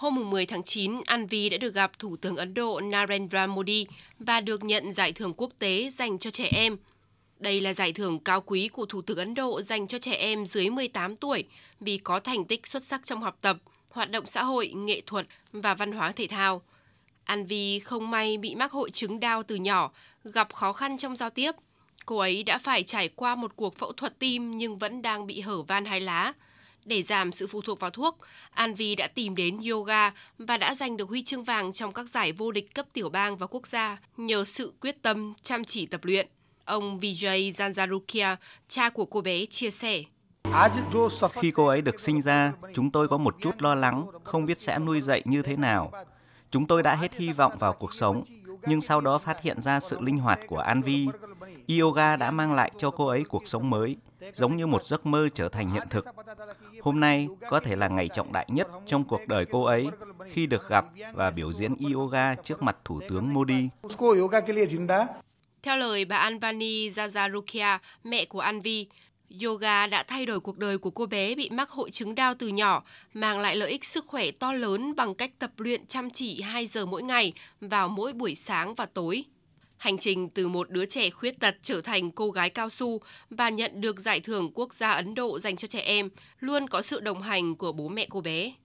Hôm 10 tháng 9, Anvi đã được gặp Thủ tướng Ấn Độ Narendra Modi và được nhận giải thưởng quốc tế dành cho trẻ em. Đây là giải thưởng cao quý của Thủ tướng Ấn Độ dành cho trẻ em dưới 18 tuổi vì có thành tích xuất sắc trong học tập, hoạt động xã hội, nghệ thuật và văn hóa thể thao. Anvi không may bị mắc hội chứng đau từ nhỏ, gặp khó khăn trong giao tiếp. Cô ấy đã phải trải qua một cuộc phẫu thuật tim nhưng vẫn đang bị hở van hai lá. Để giảm sự phụ thuộc vào thuốc, Anvi đã tìm đến yoga và đã giành được huy chương vàng trong các giải vô địch cấp tiểu bang và quốc gia nhờ sự quyết tâm, chăm chỉ tập luyện. Ông Vijay Zanzarukia, cha của cô bé, chia sẻ. Khi cô ấy được sinh ra, chúng tôi có một chút lo lắng, không biết sẽ nuôi dạy như thế nào. Chúng tôi đã hết hy vọng vào cuộc sống, nhưng sau đó phát hiện ra sự linh hoạt của Anvi. Yoga đã mang lại cho cô ấy cuộc sống mới, giống như một giấc mơ trở thành hiện thực. Hôm nay có thể là ngày trọng đại nhất trong cuộc đời cô ấy khi được gặp và biểu diễn yoga trước mặt Thủ tướng Modi. Theo lời bà Anvani Zazarukia, mẹ của Anvi, Yoga đã thay đổi cuộc đời của cô bé bị mắc hội chứng đau từ nhỏ, mang lại lợi ích sức khỏe to lớn bằng cách tập luyện chăm chỉ 2 giờ mỗi ngày vào mỗi buổi sáng và tối. Hành trình từ một đứa trẻ khuyết tật trở thành cô gái cao su và nhận được giải thưởng quốc gia Ấn Độ dành cho trẻ em luôn có sự đồng hành của bố mẹ cô bé.